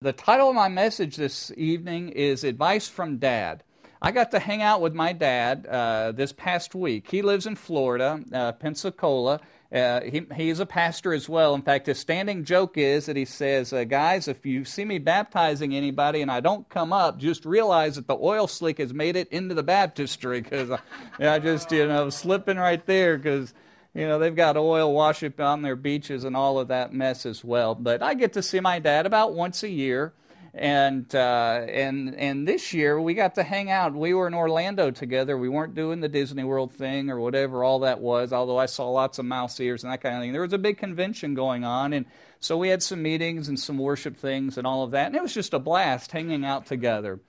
The title of my message this evening is Advice from Dad. I got to hang out with my dad uh, this past week. He lives in Florida, uh, Pensacola. Uh, he, he's a pastor as well. In fact, his standing joke is that he says, uh, Guys, if you see me baptizing anybody and I don't come up, just realize that the oil slick has made it into the baptistry because I, I just, you know, slipping right there because you know, they've got oil washing on their beaches and all of that mess as well. But I get to see my dad about once a year. And uh, and and this year we got to hang out. We were in Orlando together. We weren't doing the Disney World thing or whatever all that was. Although I saw lots of mouse ears and that kind of thing. There was a big convention going on, and so we had some meetings and some worship things and all of that. And it was just a blast hanging out together.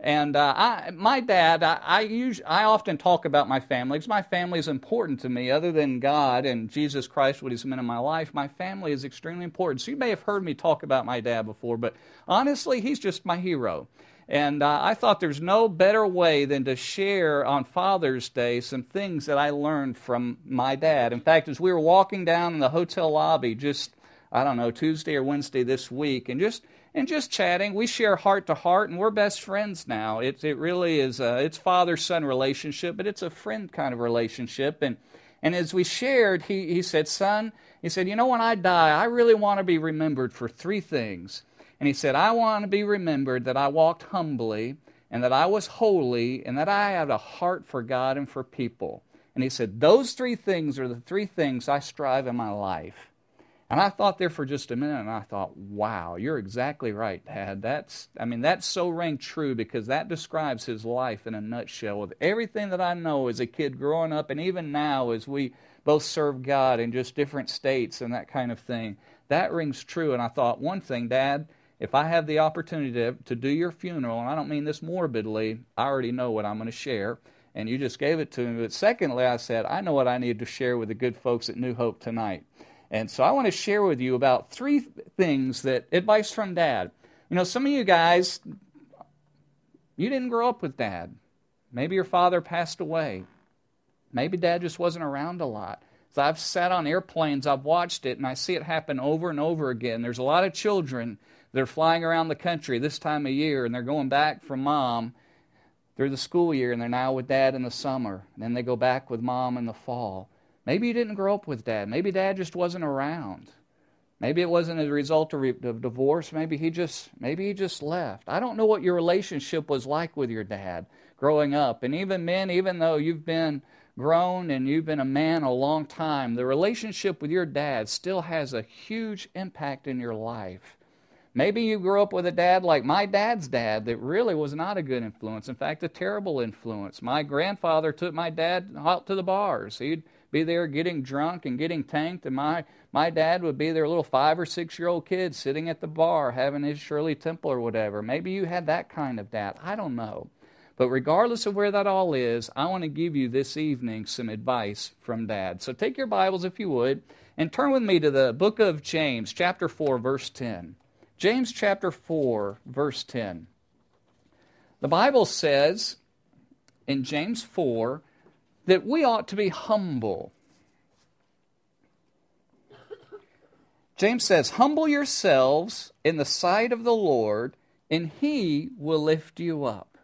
And uh, I, my dad, I, I, I often talk about my family because my family is important to me. Other than God and Jesus Christ, what He's meant in my life, my family is extremely important. So you may have heard me talk about my dad before, but honestly, he's just my hero. And uh, I thought there's no better way than to share on Father's Day some things that I learned from my dad. In fact, as we were walking down in the hotel lobby just, I don't know, Tuesday or Wednesday this week, and just and just chatting. We share heart to heart, and we're best friends now. It it really is. A, it's father son relationship, but it's a friend kind of relationship. And and as we shared, he he said, "Son," he said, "You know, when I die, I really want to be remembered for three things." And he said, "I want to be remembered that I walked humbly, and that I was holy, and that I had a heart for God and for people." And he said, "Those three things are the three things I strive in my life." And I thought there for just a minute and I thought, wow, you're exactly right, Dad. That's, I mean, that's so rang true because that describes his life in a nutshell with everything that I know as a kid growing up and even now as we both serve God in just different states and that kind of thing. That rings true. And I thought, one thing, Dad, if I have the opportunity to, to do your funeral, and I don't mean this morbidly, I already know what I'm going to share and you just gave it to me. But secondly, I said, I know what I need to share with the good folks at New Hope tonight. And so I want to share with you about three things that advice from dad. You know, some of you guys, you didn't grow up with dad. Maybe your father passed away. Maybe dad just wasn't around a lot. So I've sat on airplanes, I've watched it, and I see it happen over and over again. There's a lot of children that are flying around the country this time of year, and they're going back from mom through the school year, and they're now with dad in the summer. And then they go back with mom in the fall. Maybe you didn't grow up with dad. Maybe dad just wasn't around. Maybe it wasn't a result of divorce. Maybe he just maybe he just left. I don't know what your relationship was like with your dad growing up. And even men, even though you've been grown and you've been a man a long time, the relationship with your dad still has a huge impact in your life. Maybe you grew up with a dad like my dad's dad that really was not a good influence. In fact, a terrible influence. My grandfather took my dad out to the bars. He'd be there getting drunk and getting tanked, and my, my dad would be their little five or six year old kid sitting at the bar having his Shirley Temple or whatever. Maybe you had that kind of dad. I don't know. But regardless of where that all is, I want to give you this evening some advice from dad. So take your Bibles, if you would, and turn with me to the book of James, chapter 4, verse 10. James chapter 4, verse 10. The Bible says in James 4 that we ought to be humble. James says, Humble yourselves in the sight of the Lord, and he will lift you up.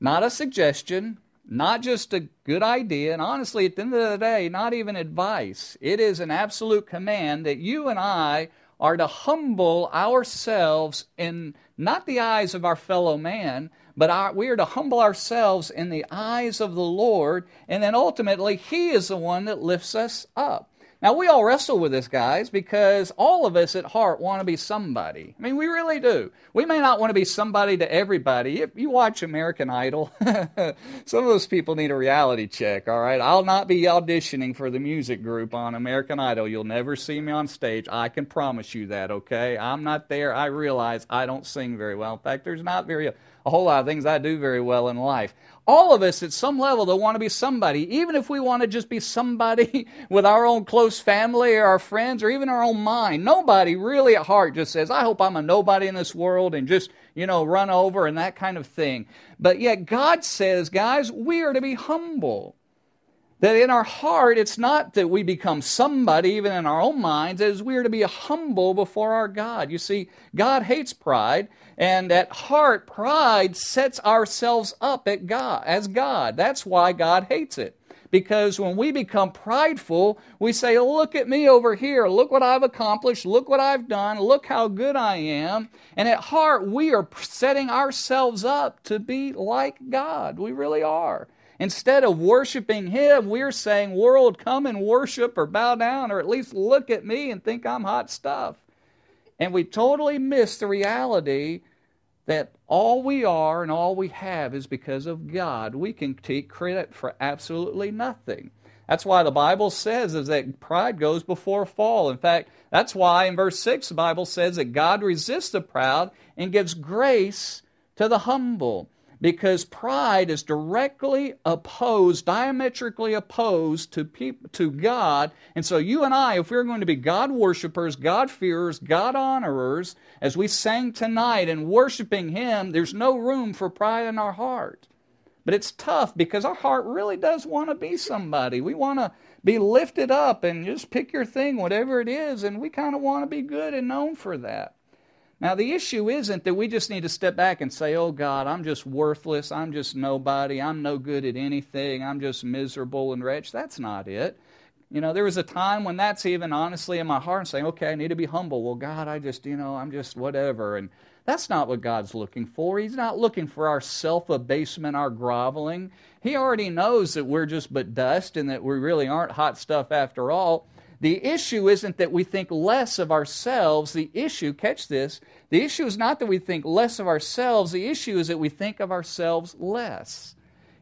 Not a suggestion, not just a good idea, and honestly, at the end of the day, not even advice. It is an absolute command that you and I are to humble ourselves in not the eyes of our fellow man, but our, we are to humble ourselves in the eyes of the Lord, and then ultimately, He is the one that lifts us up. Now, we all wrestle with this, guys, because all of us at heart want to be somebody. I mean, we really do. We may not want to be somebody to everybody. If you watch American Idol, some of those people need a reality check, all right? I'll not be auditioning for the music group on American Idol. You'll never see me on stage. I can promise you that, okay? I'm not there. I realize I don't sing very well. In fact, there's not very a whole lot of things I do very well in life. All of us at some level that want to be somebody, even if we want to just be somebody with our own close family or our friends or even our own mind. Nobody really at heart just says, I hope I'm a nobody in this world and just, you know, run over and that kind of thing. But yet God says, guys, we are to be humble. That in our heart, it's not that we become somebody, even in our own minds, as we are to be humble before our God. You see, God hates pride, and at heart, pride sets ourselves up at God as God. That's why God hates it. Because when we become prideful, we say, Look at me over here. Look what I've accomplished. Look what I've done. Look how good I am. And at heart, we are setting ourselves up to be like God. We really are. Instead of worshiping Him, we're saying, World, come and worship or bow down or at least look at me and think I'm hot stuff. And we totally miss the reality that all we are and all we have is because of God. We can take credit for absolutely nothing. That's why the Bible says is that pride goes before fall. In fact, that's why in verse 6 the Bible says that God resists the proud and gives grace to the humble because pride is directly opposed, diametrically opposed to to God. And so you and I, if we're going to be God worshipers, God fearers, God honorers, as we sang tonight and worshiping Him, there's no room for pride in our heart. But it's tough because our heart really does want to be somebody. We want to be lifted up and just pick your thing, whatever it is, and we kind of want to be good and known for that. Now, the issue isn't that we just need to step back and say, oh God, I'm just worthless. I'm just nobody. I'm no good at anything. I'm just miserable and wretched. That's not it. You know, there was a time when that's even honestly in my heart and saying, okay, I need to be humble. Well, God, I just, you know, I'm just whatever. And that's not what God's looking for. He's not looking for our self abasement, our groveling. He already knows that we're just but dust and that we really aren't hot stuff after all. The issue isn't that we think less of ourselves. The issue, catch this, the issue is not that we think less of ourselves. The issue is that we think of ourselves less.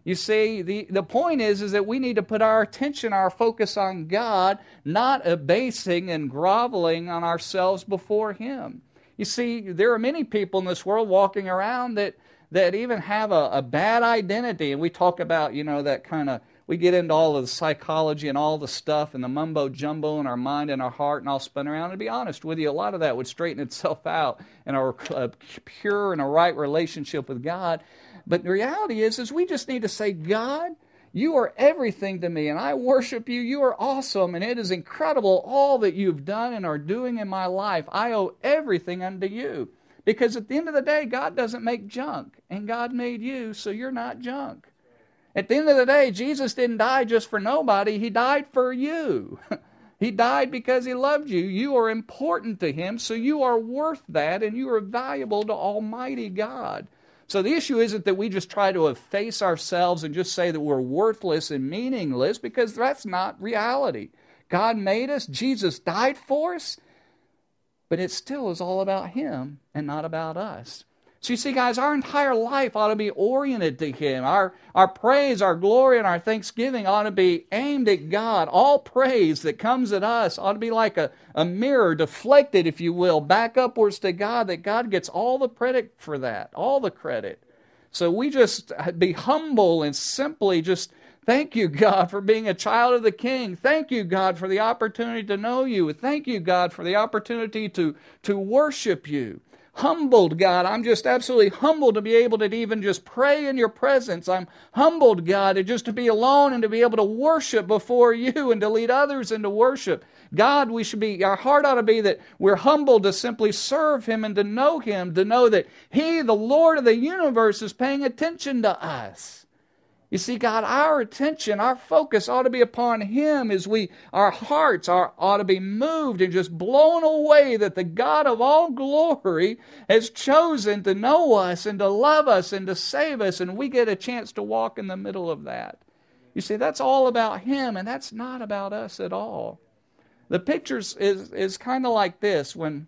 You see, the, the point is, is that we need to put our attention, our focus on God, not abasing and groveling on ourselves before Him. You see, there are many people in this world walking around that, that even have a, a bad identity. And we talk about, you know, that kind of we get into all of the psychology and all the stuff and the mumbo jumbo in our mind and our heart and all spin around. And to be honest with you, a lot of that would straighten itself out in a pure and a right relationship with God. But the reality is, is we just need to say, God, you are everything to me, and I worship you. You are awesome, and it is incredible all that you've done and are doing in my life. I owe everything unto you. Because at the end of the day, God doesn't make junk, and God made you, so you're not junk. At the end of the day, Jesus didn't die just for nobody, He died for you. he died because He loved you. You are important to Him, so you are worth that, and you are valuable to Almighty God. So the issue isn't that we just try to efface ourselves and just say that we're worthless and meaningless, because that's not reality. God made us, Jesus died for us, but it still is all about Him and not about us. So you see, guys, our entire life ought to be oriented to Him. Our, our praise, our glory, and our thanksgiving ought to be aimed at God. All praise that comes at us ought to be like a, a mirror, deflected, if you will, back upwards to God, that God gets all the credit for that, all the credit. So we just be humble and simply just Thank you, God, for being a child of the King. Thank you, God, for the opportunity to know you. Thank you, God, for the opportunity to, to worship you humbled, God. I'm just absolutely humbled to be able to even just pray in your presence. I'm humbled, God, to just to be alone and to be able to worship before you and to lead others into worship. God, we should be, our heart ought to be that we're humbled to simply serve Him and to know Him, to know that He, the Lord of the universe, is paying attention to us. You see, God, our attention, our focus ought to be upon Him as we, our hearts are, ought to be moved and just blown away that the God of all glory has chosen to know us and to love us and to save us, and we get a chance to walk in the middle of that. You see, that's all about Him, and that's not about us at all. The picture is, is kind of like this when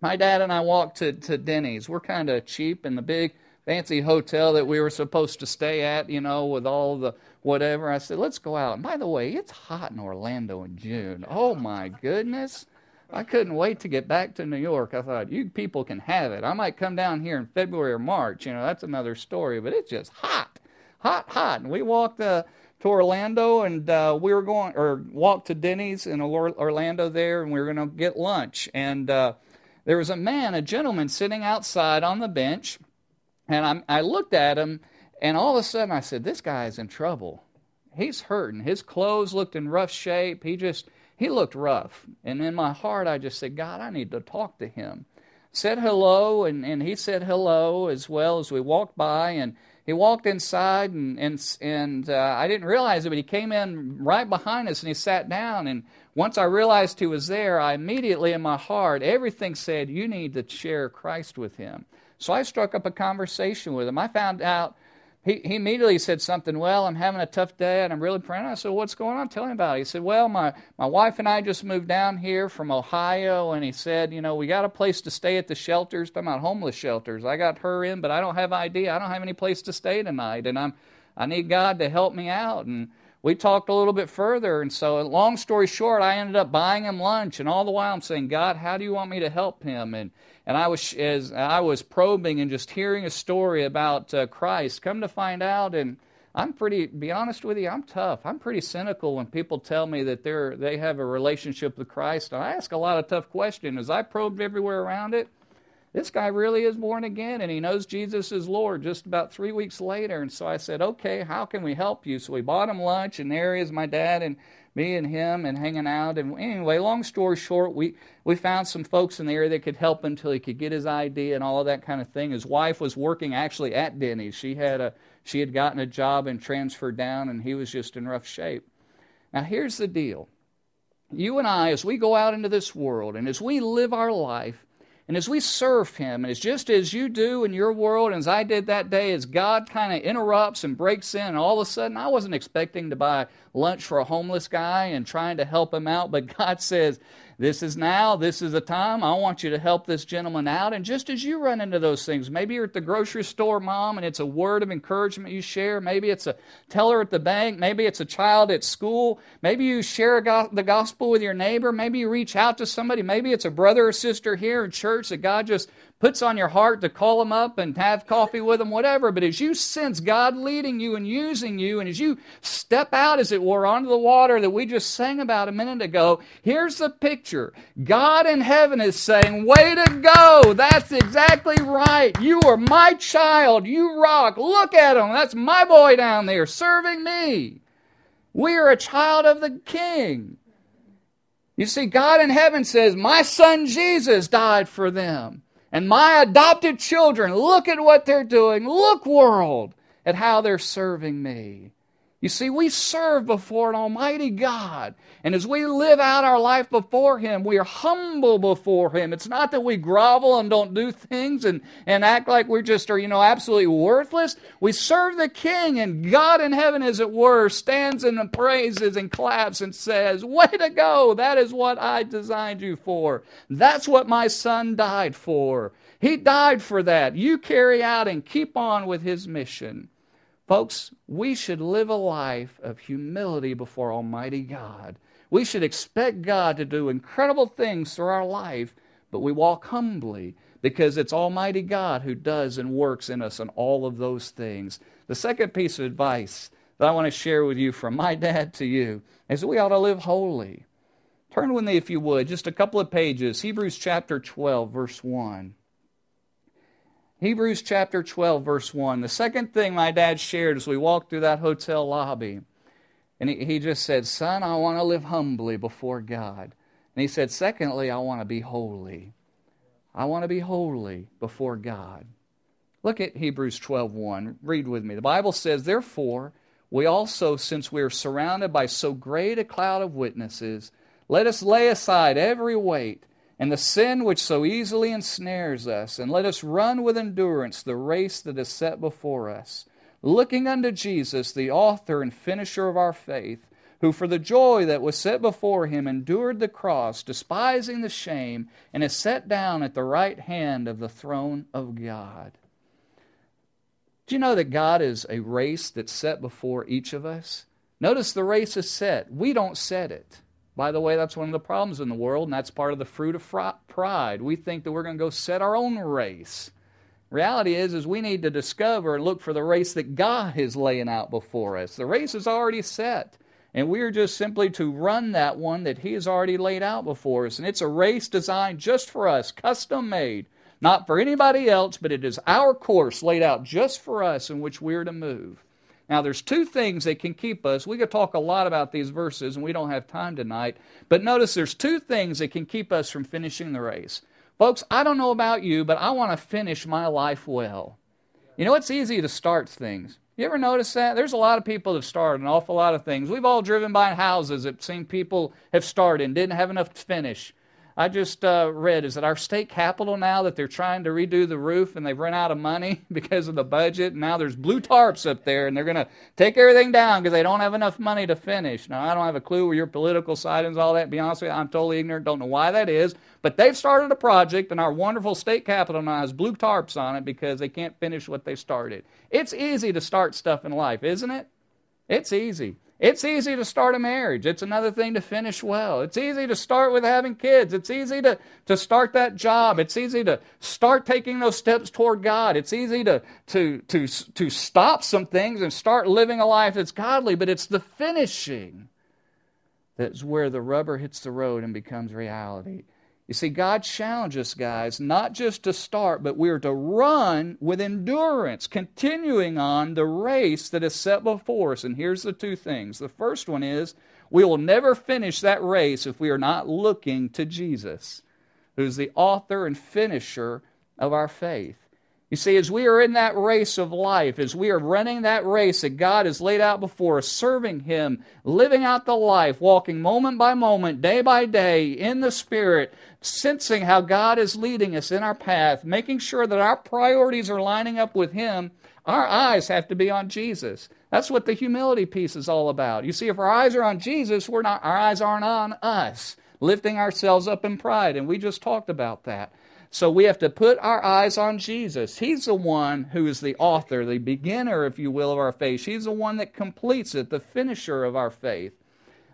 my dad and I walked to, to Denny's. We're kind of cheap, and the big fancy hotel that we were supposed to stay at, you know, with all the whatever. I said, let's go out. And by the way, it's hot in Orlando in June. Oh my goodness. I couldn't wait to get back to New York. I thought, you people can have it. I might come down here in February or March. You know, that's another story, but it's just hot, hot, hot. And we walked uh, to Orlando and uh, we were going, or walked to Denny's in Orlando there, and we were going to get lunch. And uh, there was a man, a gentleman, sitting outside on the bench and I'm, I looked at him, and all of a sudden I said, This guy is in trouble. he's hurting. His clothes looked in rough shape. He just, he looked rough. And in my heart, I just said, God, I need to talk to him. Said hello, and, and he said hello as well as we walked by. And he walked inside, and, and, and uh, I didn't realize it, but he came in right behind us and he sat down. And once I realized he was there, I immediately in my heart, everything said, You need to share Christ with him. So I struck up a conversation with him. I found out he, he immediately said something, Well, I'm having a tough day and I'm really praying. I said, What's going on? Tell me about it. He said, Well, my, my wife and I just moved down here from Ohio. And he said, You know, we got a place to stay at the shelters, talking about homeless shelters. I got her in, but I don't have ID. I don't have any place to stay tonight. And I'm, I need God to help me out. And we talked a little bit further. And so, long story short, I ended up buying him lunch. And all the while I'm saying, God, how do you want me to help him? And and I was as I was probing and just hearing a story about uh, Christ, come to find out, and I'm pretty. Be honest with you, I'm tough. I'm pretty cynical when people tell me that they're they have a relationship with Christ. And I ask a lot of tough questions. As I probed everywhere around it, this guy really is born again, and he knows Jesus is Lord. Just about three weeks later, and so I said, okay, how can we help you? So we bought him lunch, and there is my dad and me and him and hanging out. And anyway, long story short, we, we found some folks in the area that could help him until he could get his ID and all of that kind of thing. His wife was working actually at Denny's. She had a she had gotten a job and transferred down, and he was just in rough shape. Now here's the deal. You and I, as we go out into this world and as we live our life, and as we serve Him, and it's just as you do in your world, and as I did that day, as God kind of interrupts and breaks in, and all of a sudden, I wasn't expecting to buy lunch for a homeless guy and trying to help him out, but God says, this is now, this is the time. I want you to help this gentleman out. And just as you run into those things, maybe you're at the grocery store, mom, and it's a word of encouragement you share. Maybe it's a teller at the bank. Maybe it's a child at school. Maybe you share the gospel with your neighbor. Maybe you reach out to somebody. Maybe it's a brother or sister here in church that God just puts on your heart to call them up and have coffee with them, whatever. But as you sense God leading you and using you, and as you step out, as it were, onto the water that we just sang about a minute ago, here's the picture God in heaven is saying, Way to go! That's exactly right. You are my child. You rock. Look at him. That's my boy down there serving me. We are a child of the King. You see, God in heaven says, My son Jesus died for them. And my adopted children, look at what they're doing. Look, world, at how they're serving me. You see, we serve before an almighty God. And as we live out our life before Him, we are humble before Him. It's not that we grovel and don't do things and, and act like we're just, are, you know, absolutely worthless. We serve the King, and God in heaven, as it were, stands and praises and claps and says, Way to go! That is what I designed you for. That's what my Son died for. He died for that. You carry out and keep on with His mission. Folks, we should live a life of humility before Almighty God. We should expect God to do incredible things through our life, but we walk humbly because it's Almighty God who does and works in us in all of those things. The second piece of advice that I want to share with you from my dad to you is that we ought to live holy. Turn with me, if you would, just a couple of pages, Hebrews chapter 12, verse 1. Hebrews chapter 12, verse 1. The second thing my dad shared as we walked through that hotel lobby, and he, he just said, Son, I want to live humbly before God. And he said, Secondly, I want to be holy. I want to be holy before God. Look at Hebrews 12:1. Read with me. The Bible says, "Therefore, we also, since we are surrounded by so great a cloud of witnesses, let us lay aside every weight and the sin which so easily ensnares us, and let us run with endurance the race that is set before us, looking unto Jesus, the author and finisher of our faith, who for the joy that was set before him endured the cross, despising the shame, and is set down at the right hand of the throne of God. Do you know that God is a race that's set before each of us? Notice the race is set. We don't set it. By the way, that's one of the problems in the world, and that's part of the fruit of pride. We think that we're going to go set our own race. Reality is, is we need to discover and look for the race that God is laying out before us. The race is already set, and we are just simply to run that one that He has already laid out before us. And it's a race designed just for us, custom made, not for anybody else, but it is our course laid out just for us in which we are to move. Now, there's two things that can keep us. We could talk a lot about these verses, and we don't have time tonight. But notice there's two things that can keep us from finishing the race. Folks, I don't know about you, but I want to finish my life well. You know, it's easy to start things. You ever notice that? There's a lot of people that have started an awful lot of things. We've all driven by houses that seen people have started and didn't have enough to finish. I just uh, read is that our state capitol now that they're trying to redo the roof and they've run out of money because of the budget. And now there's blue tarps up there and they're going to take everything down because they don't have enough money to finish. Now, I don't have a clue where your political side is all that. Be honest with you, I'm totally ignorant. Don't know why that is. But they've started a project and our wonderful state capitol now has blue tarps on it because they can't finish what they started. It's easy to start stuff in life, isn't it? It's easy. It's easy to start a marriage. It's another thing to finish well. It's easy to start with having kids. It's easy to, to start that job. It's easy to start taking those steps toward God. It's easy to, to, to, to stop some things and start living a life that's godly, but it's the finishing that's where the rubber hits the road and becomes reality. You see, God challenges us, guys, not just to start, but we're to run with endurance, continuing on the race that is set before us. And here's the two things. The first one is we will never finish that race if we are not looking to Jesus, who's the author and finisher of our faith. You see, as we are in that race of life, as we are running that race that God has laid out before us, serving Him, living out the life, walking moment by moment, day by day in the Spirit, sensing how God is leading us in our path, making sure that our priorities are lining up with Him, our eyes have to be on Jesus. That's what the humility piece is all about. You see, if our eyes are on Jesus, we're not, our eyes aren't on us, lifting ourselves up in pride. And we just talked about that. So we have to put our eyes on Jesus. He's the one who is the author, the beginner, if you will, of our faith. He's the one that completes it, the finisher of our faith.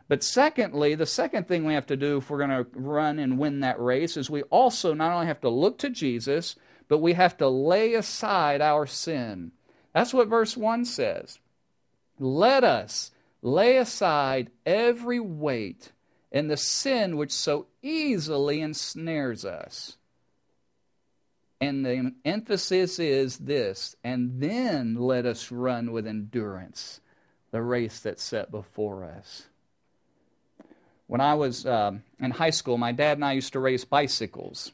But secondly, the second thing we have to do if we're going to run and win that race is we also not only have to look to Jesus, but we have to lay aside our sin. That's what verse 1 says. Let us lay aside every weight and the sin which so easily ensnares us and the emphasis is this, and then let us run with endurance the race that's set before us. When I was um, in high school, my dad and I used to race bicycles.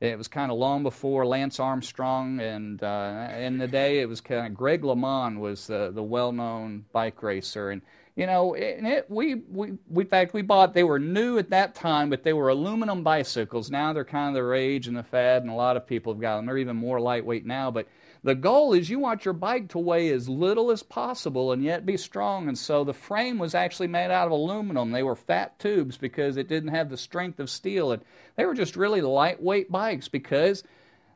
It was kind of long before Lance Armstrong, and uh, in the day, it was kind of Greg LeMond was the, the well-known bike racer, and you know, and it, we, we, we, in fact, we bought, they were new at that time, but they were aluminum bicycles. Now they're kind of the rage and the fad, and a lot of people have got them. They're even more lightweight now. But the goal is you want your bike to weigh as little as possible and yet be strong. And so the frame was actually made out of aluminum. They were fat tubes because it didn't have the strength of steel. And they were just really lightweight bikes because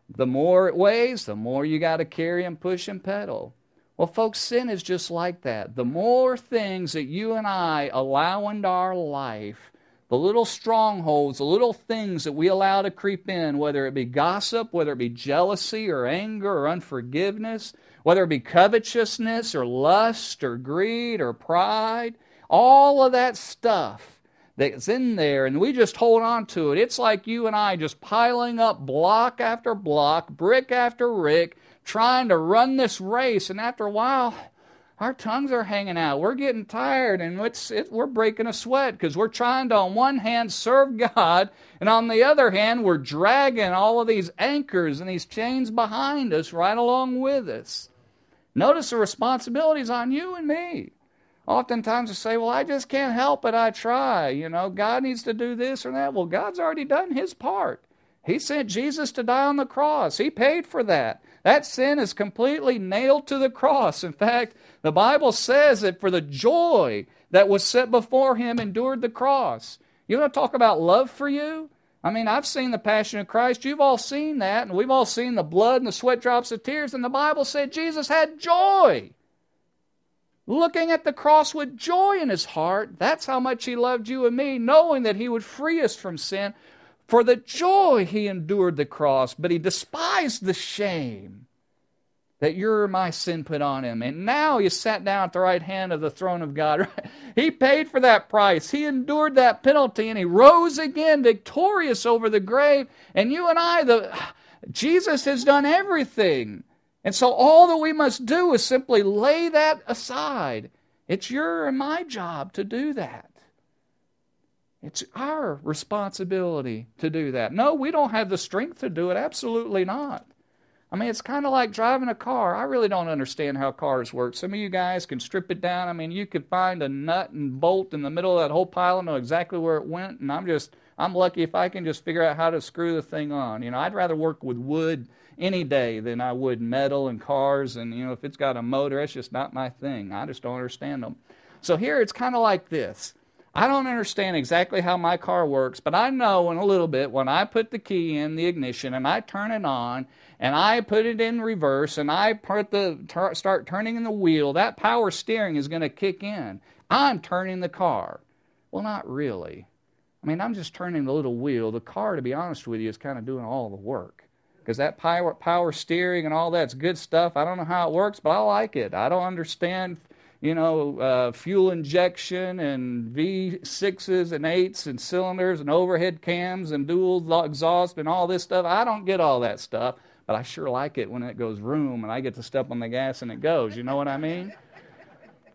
the more it weighs, the more you got to carry and push and pedal. Well, folks, sin is just like that. The more things that you and I allow into our life, the little strongholds, the little things that we allow to creep in, whether it be gossip, whether it be jealousy or anger or unforgiveness, whether it be covetousness or lust or greed or pride, all of that stuff that's in there, and we just hold on to it. It's like you and I just piling up block after block, brick after brick, trying to run this race, and after a while, our tongues are hanging out. We're getting tired, and it's, it, we're breaking a sweat because we're trying to, on one hand, serve God, and on the other hand, we're dragging all of these anchors and these chains behind us right along with us. Notice the responsibilities on you and me. Oftentimes we say, Well, I just can't help it. I try. You know, God needs to do this or that. Well, God's already done his part. He sent Jesus to die on the cross, He paid for that. That sin is completely nailed to the cross. In fact, the Bible says that for the joy that was set before him endured the cross. You want to talk about love for you? I mean, I've seen the Passion of Christ. You've all seen that, and we've all seen the blood and the sweat drops of tears, and the Bible said Jesus had joy. Looking at the cross with joy in his heart. That's how much he loved you and me, knowing that he would free us from sin. For the joy he endured the cross, but he despised the shame that your my sin put on him. And now he sat down at the right hand of the throne of God. he paid for that price. He endured that penalty and he rose again victorious over the grave. And you and I, the Jesus has done everything. And so all that we must do is simply lay that aside. It's your and my job to do that. It's our responsibility to do that. No, we don't have the strength to do it. Absolutely not. I mean, it's kind of like driving a car. I really don't understand how cars work. Some of you guys can strip it down. I mean, you could find a nut and bolt in the middle of that whole pile and know exactly where it went. And I'm just, I'm lucky if I can just figure out how to screw the thing on. You know, I'd rather work with wood any day than I would metal and cars. And, you know, if it's got a motor, it's just not my thing. I just don't understand them. So here it's kind of like this. I don't understand exactly how my car works, but I know in a little bit when I put the key in the ignition and I turn it on and I put it in reverse and I the tar, start turning in the wheel, that power steering is going to kick in. I'm turning the car. Well, not really. I mean, I'm just turning the little wheel. The car, to be honest with you, is kind of doing all the work. Because that power, power steering and all that's good stuff. I don't know how it works, but I like it. I don't understand, you know, uh, fuel injection and V6s and 8s and cylinders and overhead cams and dual exhaust and all this stuff. I don't get all that stuff but I sure like it when it goes room and I get to step on the gas and it goes. You know what I mean?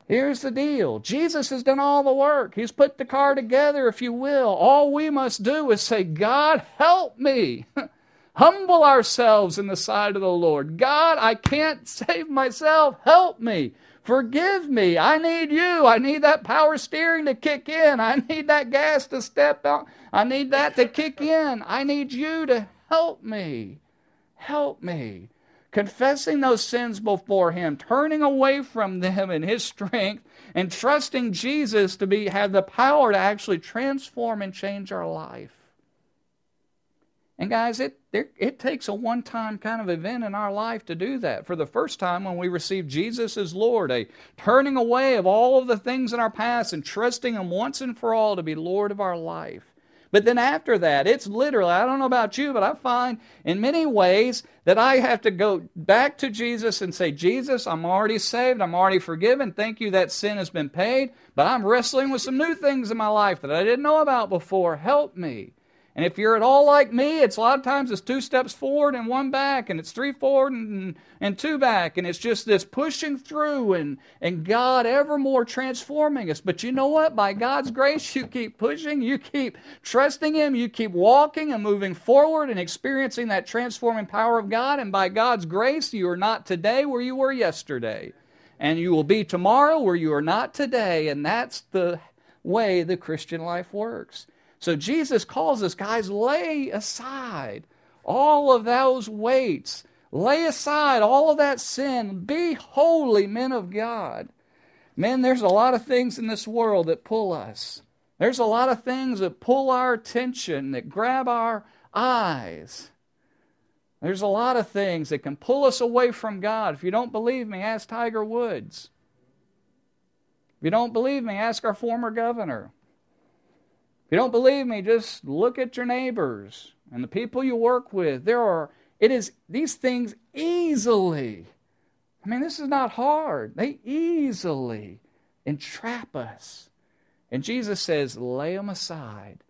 Here's the deal Jesus has done all the work. He's put the car together, if you will. All we must do is say, God, help me. Humble ourselves in the sight of the Lord. God, I can't save myself. Help me. Forgive me. I need you. I need that power steering to kick in. I need that gas to step out. I need that to kick in. I need you to help me. Help me. Confessing those sins before Him, turning away from them in His strength, and trusting Jesus to be, have the power to actually transform and change our life. And guys, it, it, it takes a one time kind of event in our life to do that. For the first time, when we receive Jesus as Lord, a turning away of all of the things in our past and trusting Him once and for all to be Lord of our life. But then after that, it's literally, I don't know about you, but I find in many ways that I have to go back to Jesus and say, Jesus, I'm already saved. I'm already forgiven. Thank you that sin has been paid. But I'm wrestling with some new things in my life that I didn't know about before. Help me. And if you're at all like me, it's a lot of times it's two steps forward and one back, and it's three forward and, and two back, and it's just this pushing through and, and God ever more transforming us. But you know what? By God's grace, you keep pushing, you keep trusting Him, you keep walking and moving forward and experiencing that transforming power of God. And by God's grace, you are not today where you were yesterday. And you will be tomorrow where you are not today. And that's the way the Christian life works. So Jesus calls us, guys, lay aside all of those weights. Lay aside all of that sin. Be holy, men of God. Men, there's a lot of things in this world that pull us. There's a lot of things that pull our attention, that grab our eyes. There's a lot of things that can pull us away from God. If you don't believe me, ask Tiger Woods. If you don't believe me, ask our former governor. If you don't believe me, just look at your neighbors and the people you work with. There are, it is these things easily. I mean, this is not hard. They easily entrap us. And Jesus says, lay them aside.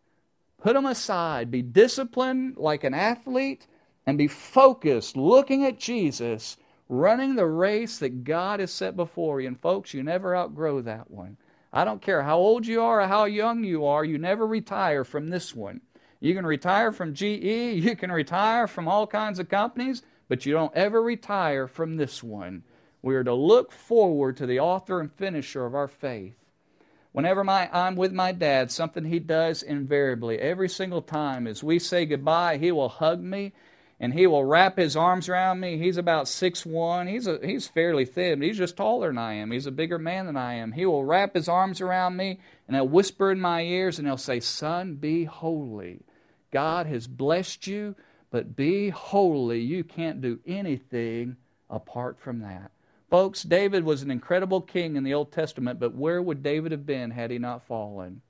Put them aside. Be disciplined like an athlete and be focused, looking at Jesus, running the race that God has set before you. And folks, you never outgrow that one. I don't care how old you are or how young you are, you never retire from this one. You can retire from GE, you can retire from all kinds of companies, but you don't ever retire from this one. We are to look forward to the author and finisher of our faith. Whenever my, I'm with my dad, something he does invariably, every single time, as we say goodbye, he will hug me and he will wrap his arms around me. He's about six one. He's a, he's fairly thin. He's just taller than I am. He's a bigger man than I am. He will wrap his arms around me and he'll whisper in my ears and he'll say, "Son, be holy. God has blessed you, but be holy. You can't do anything apart from that." Folks, David was an incredible king in the Old Testament, but where would David have been had he not fallen?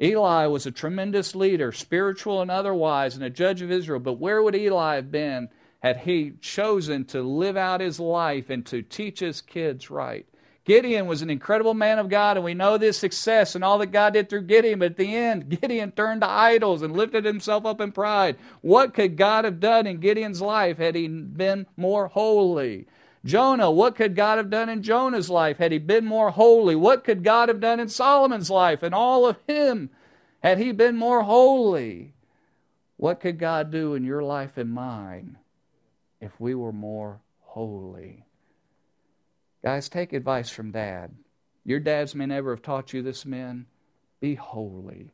Eli was a tremendous leader, spiritual and otherwise, and a judge of Israel. But where would Eli have been had he chosen to live out his life and to teach his kids right? Gideon was an incredible man of God, and we know this success and all that God did through Gideon. But at the end, Gideon turned to idols and lifted himself up in pride. What could God have done in Gideon's life had he been more holy? Jonah, what could God have done in Jonah's life had he been more holy? What could God have done in Solomon's life and all of him had he been more holy? What could God do in your life and mine if we were more holy? Guys, take advice from dad. Your dads may never have taught you this, men. Be holy.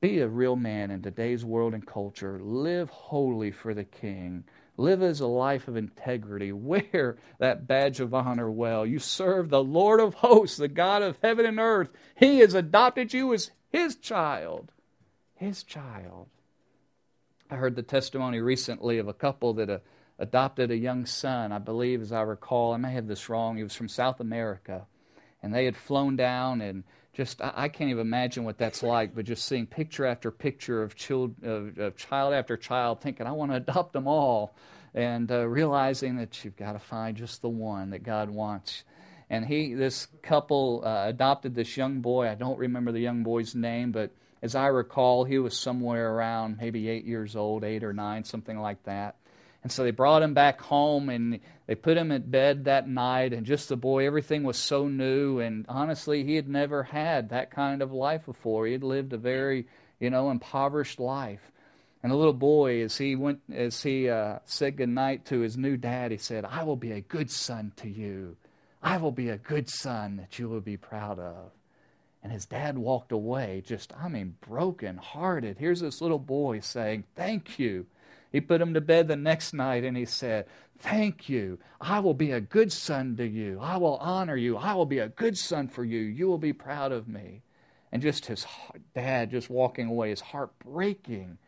Be a real man in today's world and culture. Live holy for the king. Live as a life of integrity. Wear that badge of honor well. You serve the Lord of hosts, the God of heaven and earth. He has adopted you as His child. His child. I heard the testimony recently of a couple that uh, adopted a young son, I believe, as I recall. I may have this wrong. He was from South America. And they had flown down and just I, can't even imagine what that's like, but just seeing picture after picture of, child, of, of child after child, thinking I want to adopt them all, and uh, realizing that you've got to find just the one that God wants. And he, this couple, uh, adopted this young boy. I don't remember the young boy's name, but as I recall, he was somewhere around maybe eight years old, eight or nine, something like that. And so they brought him back home and they put him in bed that night. And just the boy, everything was so new. And honestly, he had never had that kind of life before. He had lived a very, you know, impoverished life. And the little boy, as he went, as he uh, said goodnight to his new dad, he said, "I will be a good son to you. I will be a good son that you will be proud of." And his dad walked away, just, I mean, broken hearted. Here's this little boy saying, Thank you. He put him to bed the next night and he said, Thank you. I will be a good son to you. I will honor you. I will be a good son for you. You will be proud of me. And just his dad just walking away, his heart breaking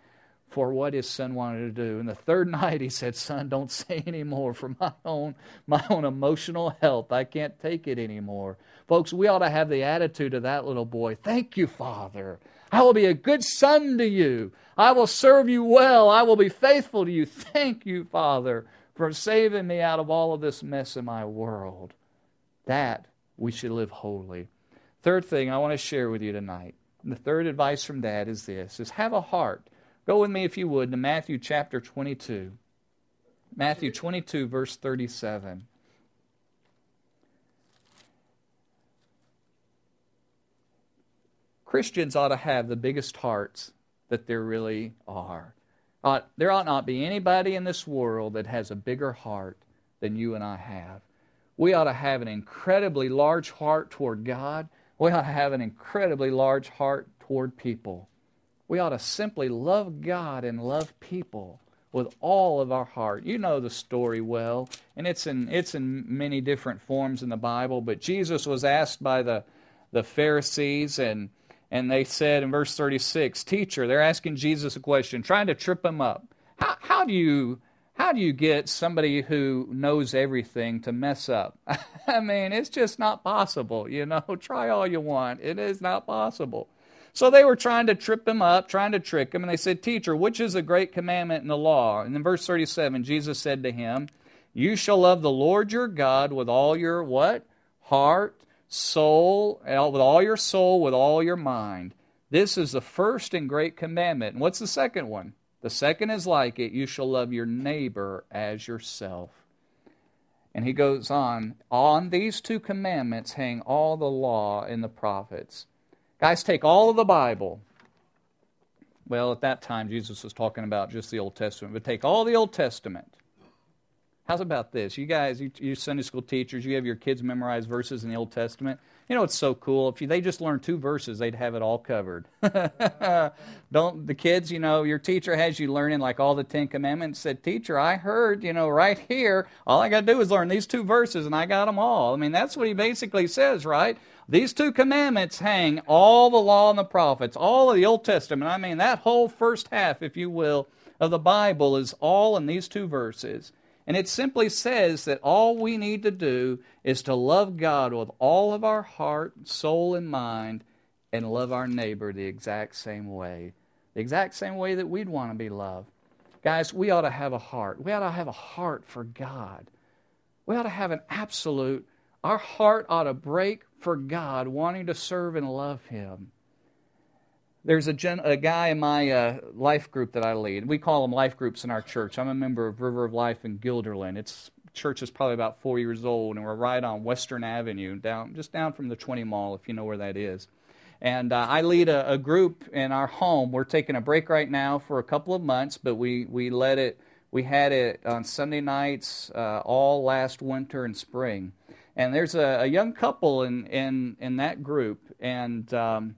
for what his son wanted to do. And the third night he said, Son, don't say anymore for my own my own emotional health. I can't take it anymore. Folks, we ought to have the attitude of that little boy. Thank you, Father. I will be a good son to you. I will serve you well. I will be faithful to you. Thank you, Father, for saving me out of all of this mess in my world. That we should live holy. Third thing I want to share with you tonight. The third advice from Dad is this is have a heart Go with me, if you would, to Matthew chapter 22. Matthew 22, verse 37. Christians ought to have the biggest hearts that there really are. Uh, there ought not be anybody in this world that has a bigger heart than you and I have. We ought to have an incredibly large heart toward God. We ought to have an incredibly large heart toward people. We ought to simply love God and love people with all of our heart. You know the story well, and it's in it's in many different forms in the Bible, but Jesus was asked by the the Pharisees and and they said in verse 36, "Teacher, they're asking Jesus a question, trying to trip him up. How how do you how do you get somebody who knows everything to mess up? I mean, it's just not possible, you know. Try all you want. It is not possible. So they were trying to trip him up, trying to trick him, and they said, Teacher, which is a great commandment in the law? And in verse 37, Jesus said to him, You shall love the Lord your God with all your what? Heart, soul, with all your soul, with all your mind. This is the first and great commandment. And what's the second one? The second is like it you shall love your neighbor as yourself. And he goes on, on these two commandments hang all the law and the prophets. Guys, take all of the Bible. Well, at that time, Jesus was talking about just the Old Testament, but take all the Old Testament. How's about this? You guys, you, you Sunday school teachers, you have your kids memorize verses in the Old Testament. You know, it's so cool. If you, they just learned two verses, they'd have it all covered. Don't the kids, you know, your teacher has you learning like all the Ten Commandments. Said, teacher, I heard, you know, right here, all I got to do is learn these two verses, and I got them all. I mean, that's what he basically says, right? These two commandments hang all the law and the prophets, all of the Old Testament. I mean, that whole first half, if you will, of the Bible is all in these two verses. And it simply says that all we need to do is to love God with all of our heart, soul, and mind, and love our neighbor the exact same way. The exact same way that we'd want to be loved. Guys, we ought to have a heart. We ought to have a heart for God. We ought to have an absolute, our heart ought to break for God, wanting to serve and love Him. There's a, gen, a guy in my uh, life group that I lead. We call them life groups in our church. I'm a member of River of Life in Guilderland. Its church is probably about four years old, and we're right on Western Avenue, down just down from the 20 Mall, if you know where that is. And uh, I lead a, a, group in our home. We're taking a break right now for a couple of months, but we, we let it, we had it on Sunday nights uh, all last winter and spring. And there's a, a, young couple in, in, in that group, and um,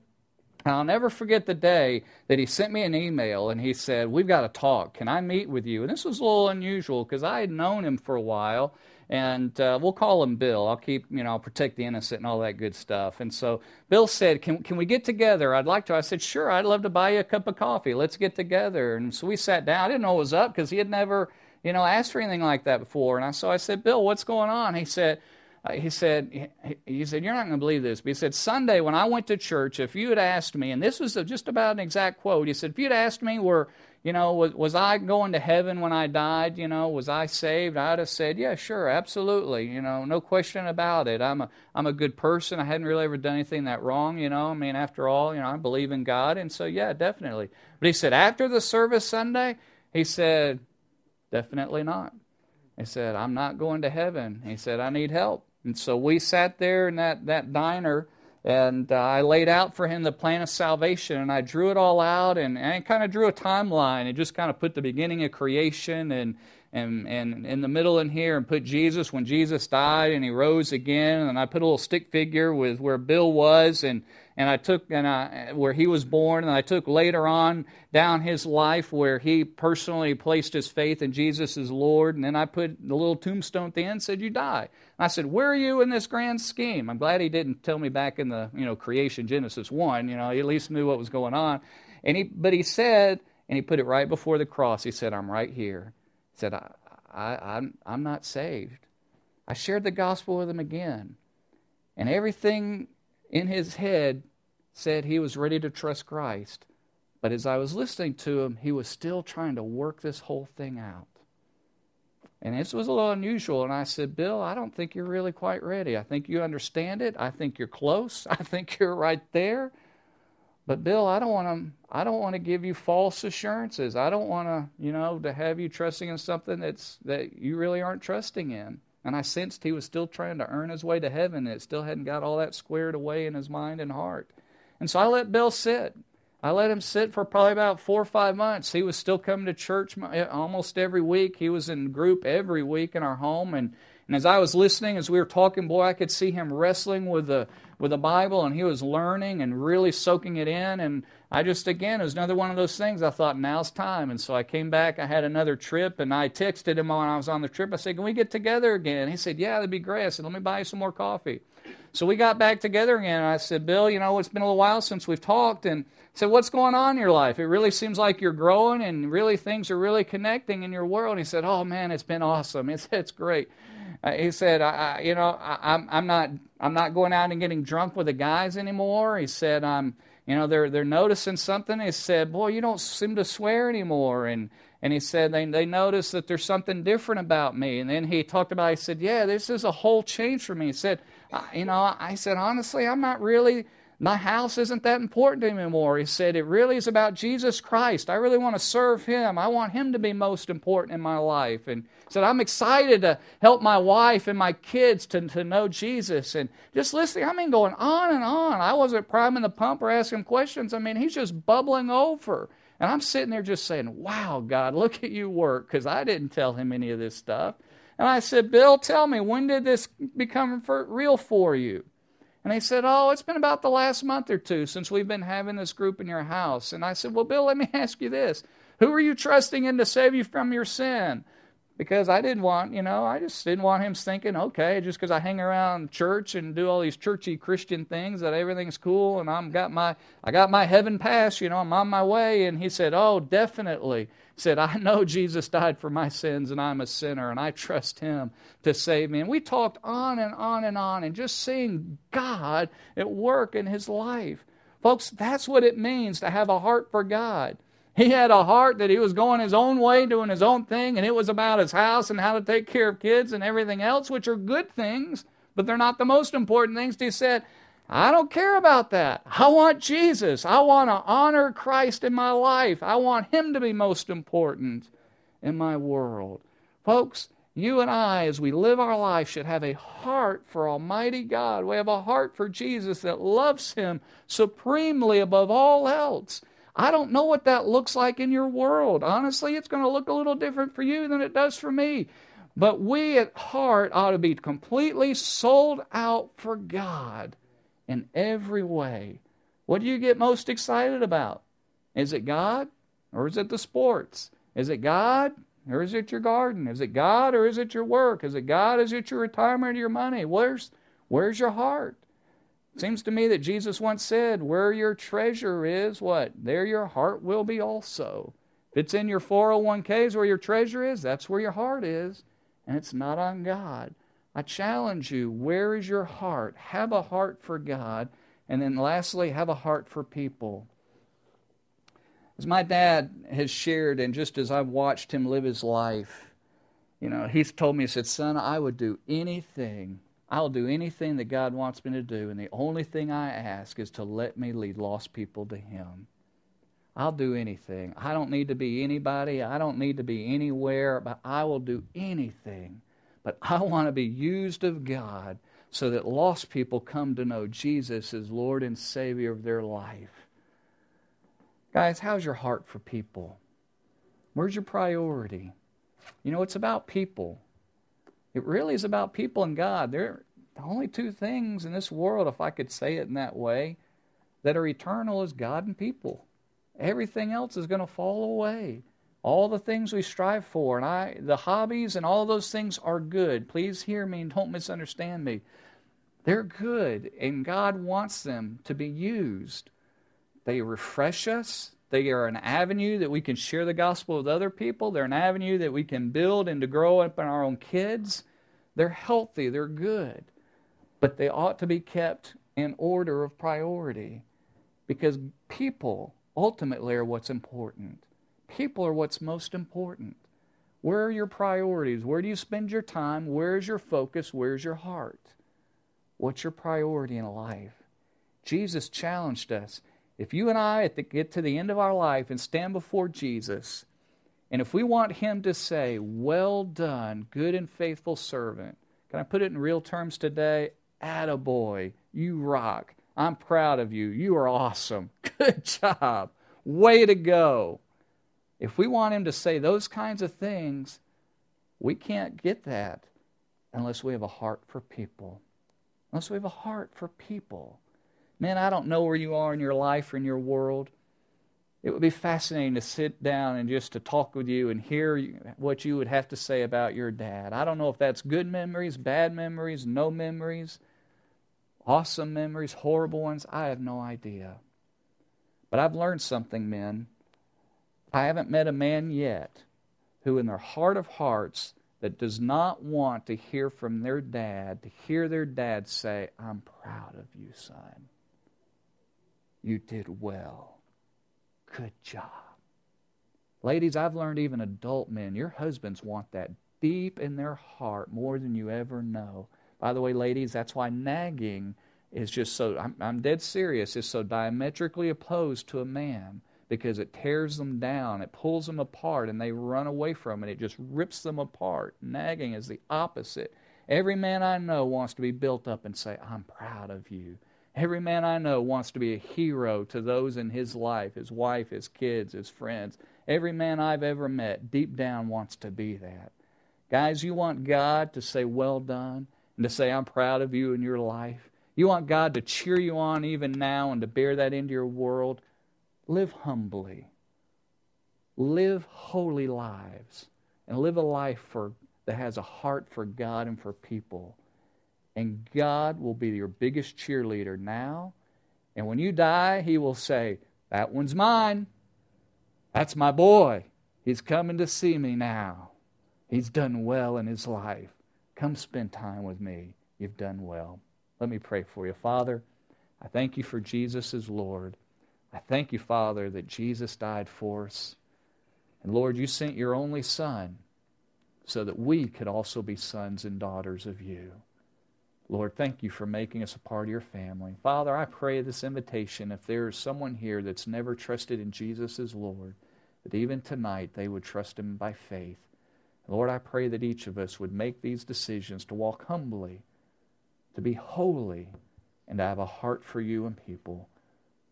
I'll never forget the day that he sent me an email and he said, We've got to talk. Can I meet with you? And this was a little unusual because I had known him for a while and uh, we'll call him Bill. I'll keep, you know, I'll protect the innocent and all that good stuff. And so Bill said, can, can we get together? I'd like to. I said, Sure, I'd love to buy you a cup of coffee. Let's get together. And so we sat down. I didn't know what was up because he had never, you know, asked for anything like that before. And I, so I said, Bill, what's going on? He said, Uh, he said, he said, you're not going to believe this. But he said, Sunday when I went to church, if you had asked me, and this was just about an exact quote, he said, if you'd asked me, were you know, was, was I going to heaven when I died? You know, was I saved? I'd have said, yeah, sure, absolutely. You know, no question about it. I'm a, I'm a good person. I hadn't really ever done anything that wrong, you know. I mean, after all, you know, I believe in God. And so, yeah, definitely. But he said, after the service Sunday, he said, definitely not. He said, I'm not going to heaven. He said, I need help. And so we sat there in that, that diner and uh, I laid out for him the plan of salvation, and I drew it all out, and, and kind of drew a timeline, and just kind of put the beginning of creation, and and and in the middle in here, and put Jesus when Jesus died, and he rose again, and I put a little stick figure with where Bill was, and and I took and I, where he was born, and I took later on down his life where he personally placed his faith in Jesus as Lord, and then I put the little tombstone at the end and said, "You die." And I said, "Where are you in this grand scheme?" I'm glad he didn't tell me back in the you know creation Genesis one. You know, he at least knew what was going on, and he but he said, and he put it right before the cross. He said, "I'm right here." Said, I, I, I'm, I'm not saved." I shared the gospel with him again, and everything in his head said he was ready to trust Christ. But as I was listening to him, he was still trying to work this whole thing out. And this was a little unusual. And I said, Bill, I don't think you're really quite ready. I think you understand it. I think you're close. I think you're right there. But Bill, I don't want to. I don't want to give you false assurances. I don't want to, you know, to have you trusting in something that's that you really aren't trusting in. And I sensed he was still trying to earn his way to heaven. and It still hadn't got all that squared away in his mind and heart. And so I let Bill sit. I let him sit for probably about four or five months. He was still coming to church uh, almost every week. He was in group every week in our home. And, and as I was listening, as we were talking, boy, I could see him wrestling with the, with the Bible and he was learning and really soaking it in. And I just, again, it was another one of those things. I thought, now's time. And so I came back. I had another trip, and I texted him when I was on the trip. I said, Can we get together again? He said, Yeah, that'd be great. I said, Let me buy you some more coffee. So we got back together again, and I said, Bill, you know, it's been a little while since we've talked. And I said, What's going on in your life? It really seems like you're growing, and really things are really connecting in your world. And he said, Oh, man, it's been awesome. It's, it's great. Uh, he said, I, I, you know, I, I'm, I'm, not, I'm not going out and getting drunk with the guys anymore. He said, I'm you know, they're they're noticing something. He said, "Boy, you don't seem to swear anymore." And and he said they they notice that there's something different about me. And then he talked about. He said, "Yeah, this is a whole change for me." He said, "You know," I said, "Honestly, I'm not really." My house isn't that important to anymore. He said, It really is about Jesus Christ. I really want to serve him. I want him to be most important in my life. And said, I'm excited to help my wife and my kids to, to know Jesus. And just listening, I mean, going on and on. I wasn't priming the pump or asking questions. I mean, he's just bubbling over. And I'm sitting there just saying, Wow, God, look at you work, because I didn't tell him any of this stuff. And I said, Bill, tell me, when did this become for, real for you? And they said, Oh, it's been about the last month or two since we've been having this group in your house. And I said, Well, Bill, let me ask you this. Who are you trusting in to save you from your sin? Because I didn't want, you know, I just didn't want him thinking, okay, just because I hang around church and do all these churchy Christian things that everything's cool and I'm got my I got my heaven pass, you know, I'm on my way. And he said, Oh, definitely said, I know Jesus died for my sins and I'm a sinner and I trust him to save me. And we talked on and on and on and just seeing God at work in his life. Folks, that's what it means to have a heart for God. He had a heart that he was going his own way, doing his own thing, and it was about his house and how to take care of kids and everything else, which are good things. but they're not the most important things. He said, I don't care about that. I want Jesus. I want to honor Christ in my life. I want Him to be most important in my world. Folks, you and I, as we live our life, should have a heart for Almighty God. We have a heart for Jesus that loves Him supremely above all else. I don't know what that looks like in your world. Honestly, it's going to look a little different for you than it does for me. But we at heart ought to be completely sold out for God in every way. What do you get most excited about? Is it God or is it the sports? Is it God or is it your garden? Is it God or is it your work? Is it God? Is it your retirement or your money? Where's, where's your heart? Seems to me that Jesus once said, Where your treasure is, what? There your heart will be also. If it's in your 401ks where your treasure is, that's where your heart is, and it's not on God. I challenge you, where is your heart? Have a heart for God, and then lastly, have a heart for people. As my dad has shared, and just as I've watched him live his life, you know, he's told me, he said, Son, I would do anything. I'll do anything that God wants me to do, and the only thing I ask is to let me lead lost people to Him. I'll do anything. I don't need to be anybody. I don't need to be anywhere, but I will do anything. But I want to be used of God so that lost people come to know Jesus as Lord and Savior of their life. Guys, how's your heart for people? Where's your priority? You know, it's about people. It really is about people and God. They're the only two things in this world, if I could say it in that way, that are eternal is God and people. Everything else is going to fall away. All the things we strive for, and I, the hobbies and all those things are good. Please hear me and don't misunderstand me. They're good, and God wants them to be used. They refresh us. They are an avenue that we can share the gospel with other people. They're an avenue that we can build and to grow up in our own kids. They're healthy, they're good. But they ought to be kept in order of priority because people ultimately are what's important. People are what's most important. Where are your priorities? Where do you spend your time? Where's your focus? Where's your heart? What's your priority in life? Jesus challenged us if you and I get to the end of our life and stand before Jesus, and if we want Him to say, Well done, good and faithful servant, can I put it in real terms today? Attaboy, you rock. I'm proud of you. You are awesome. Good job. Way to go. If we want Him to say those kinds of things, we can't get that unless we have a heart for people. Unless we have a heart for people. Man, I don't know where you are in your life or in your world. It would be fascinating to sit down and just to talk with you and hear what you would have to say about your dad. I don't know if that's good memories, bad memories, no memories, awesome memories, horrible ones. I have no idea. But I've learned something, men. I haven't met a man yet who, in their heart of hearts, that does not want to hear from their dad, to hear their dad say, I'm proud of you, son. You did well. Good job. Ladies, I've learned even adult men, your husbands want that deep in their heart more than you ever know. By the way, ladies, that's why nagging is just so, I'm, I'm dead serious, is so diametrically opposed to a man because it tears them down, it pulls them apart, and they run away from it. It just rips them apart. Nagging is the opposite. Every man I know wants to be built up and say, I'm proud of you. Every man I know wants to be a hero to those in his life, his wife, his kids, his friends. Every man I've ever met deep down wants to be that. Guys, you want God to say, Well done, and to say, I'm proud of you in your life. You want God to cheer you on even now and to bear that into your world. Live humbly, live holy lives, and live a life for, that has a heart for God and for people. And God will be your biggest cheerleader now. And when you die, He will say, That one's mine. That's my boy. He's coming to see me now. He's done well in his life. Come spend time with me. You've done well. Let me pray for you. Father, I thank you for Jesus as Lord. I thank you, Father, that Jesus died for us. And Lord, you sent your only Son so that we could also be sons and daughters of you. Lord, thank you for making us a part of your family. Father, I pray this invitation, if there is someone here that's never trusted in Jesus as Lord, that even tonight they would trust him by faith. Lord, I pray that each of us would make these decisions to walk humbly, to be holy, and to have a heart for you and people.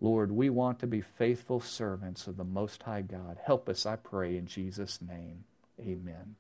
Lord, we want to be faithful servants of the Most High God. Help us, I pray, in Jesus' name. Amen.